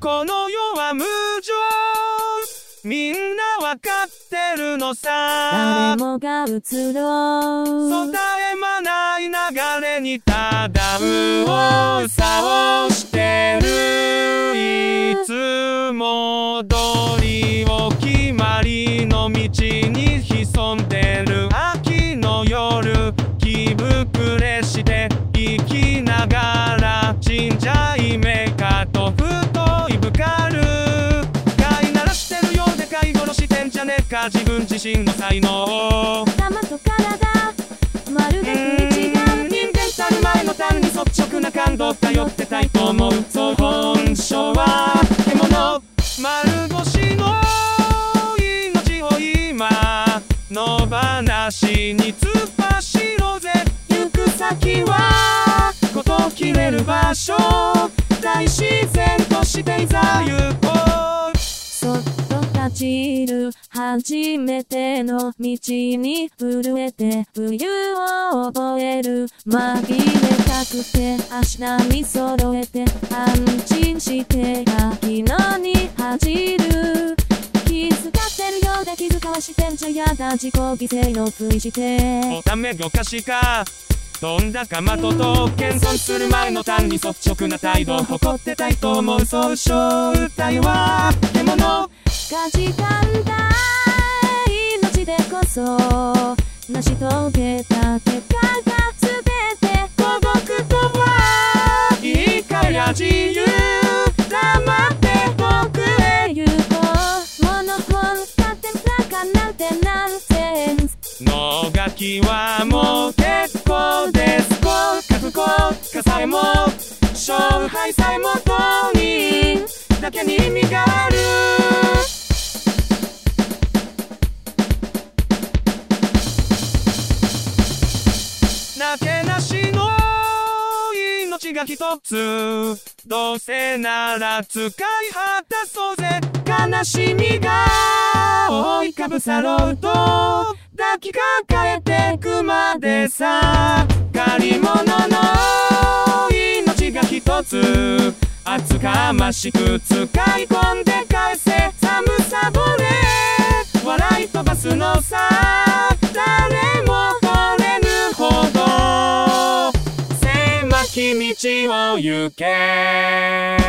この世は無情みんなわかってるのさ。誰もが映ろうそう絶え間ない流れにただ右往左往してる。いつも通りお決まりの道に潜んでる。秋の夜じゃねえか自分自身の才能。頭と体まるで食い違う人間たる前の単に率直な感動頼ってたいと思うそう本性は獣丸腰の命を今野放しに突っ走ろうぜ行く先は事切れる場所大自然としていざ行こうちる初めての道に震えて冬を覚える。紛れたくて明日に揃えて安心して秋のに恥じる。気遣ってるようで気遣わしてんじゃやだ自己犠牲のふりしておためごかしか。どんだかまとと謙遜する前の単に率直な態度。を誇ってたいと思う総称歌いは獣。が時間だ命でこそ成し遂げた結果が全て届くとはいいかや自由黙って僕へ言うとモノコンだってバカなんてナンセンスのがきはもう結構です合格校かさえも勝敗さえも当人だけに意味があるけなしの命が一つどうせなら使い果たそうぜ。悲しみが覆いかぶさろうと抱きかかえてくまでさ。借り物の命が一つ厚かましく使い込んで返せ。寒さぼれ笑い飛ばすのさ。き道を行け。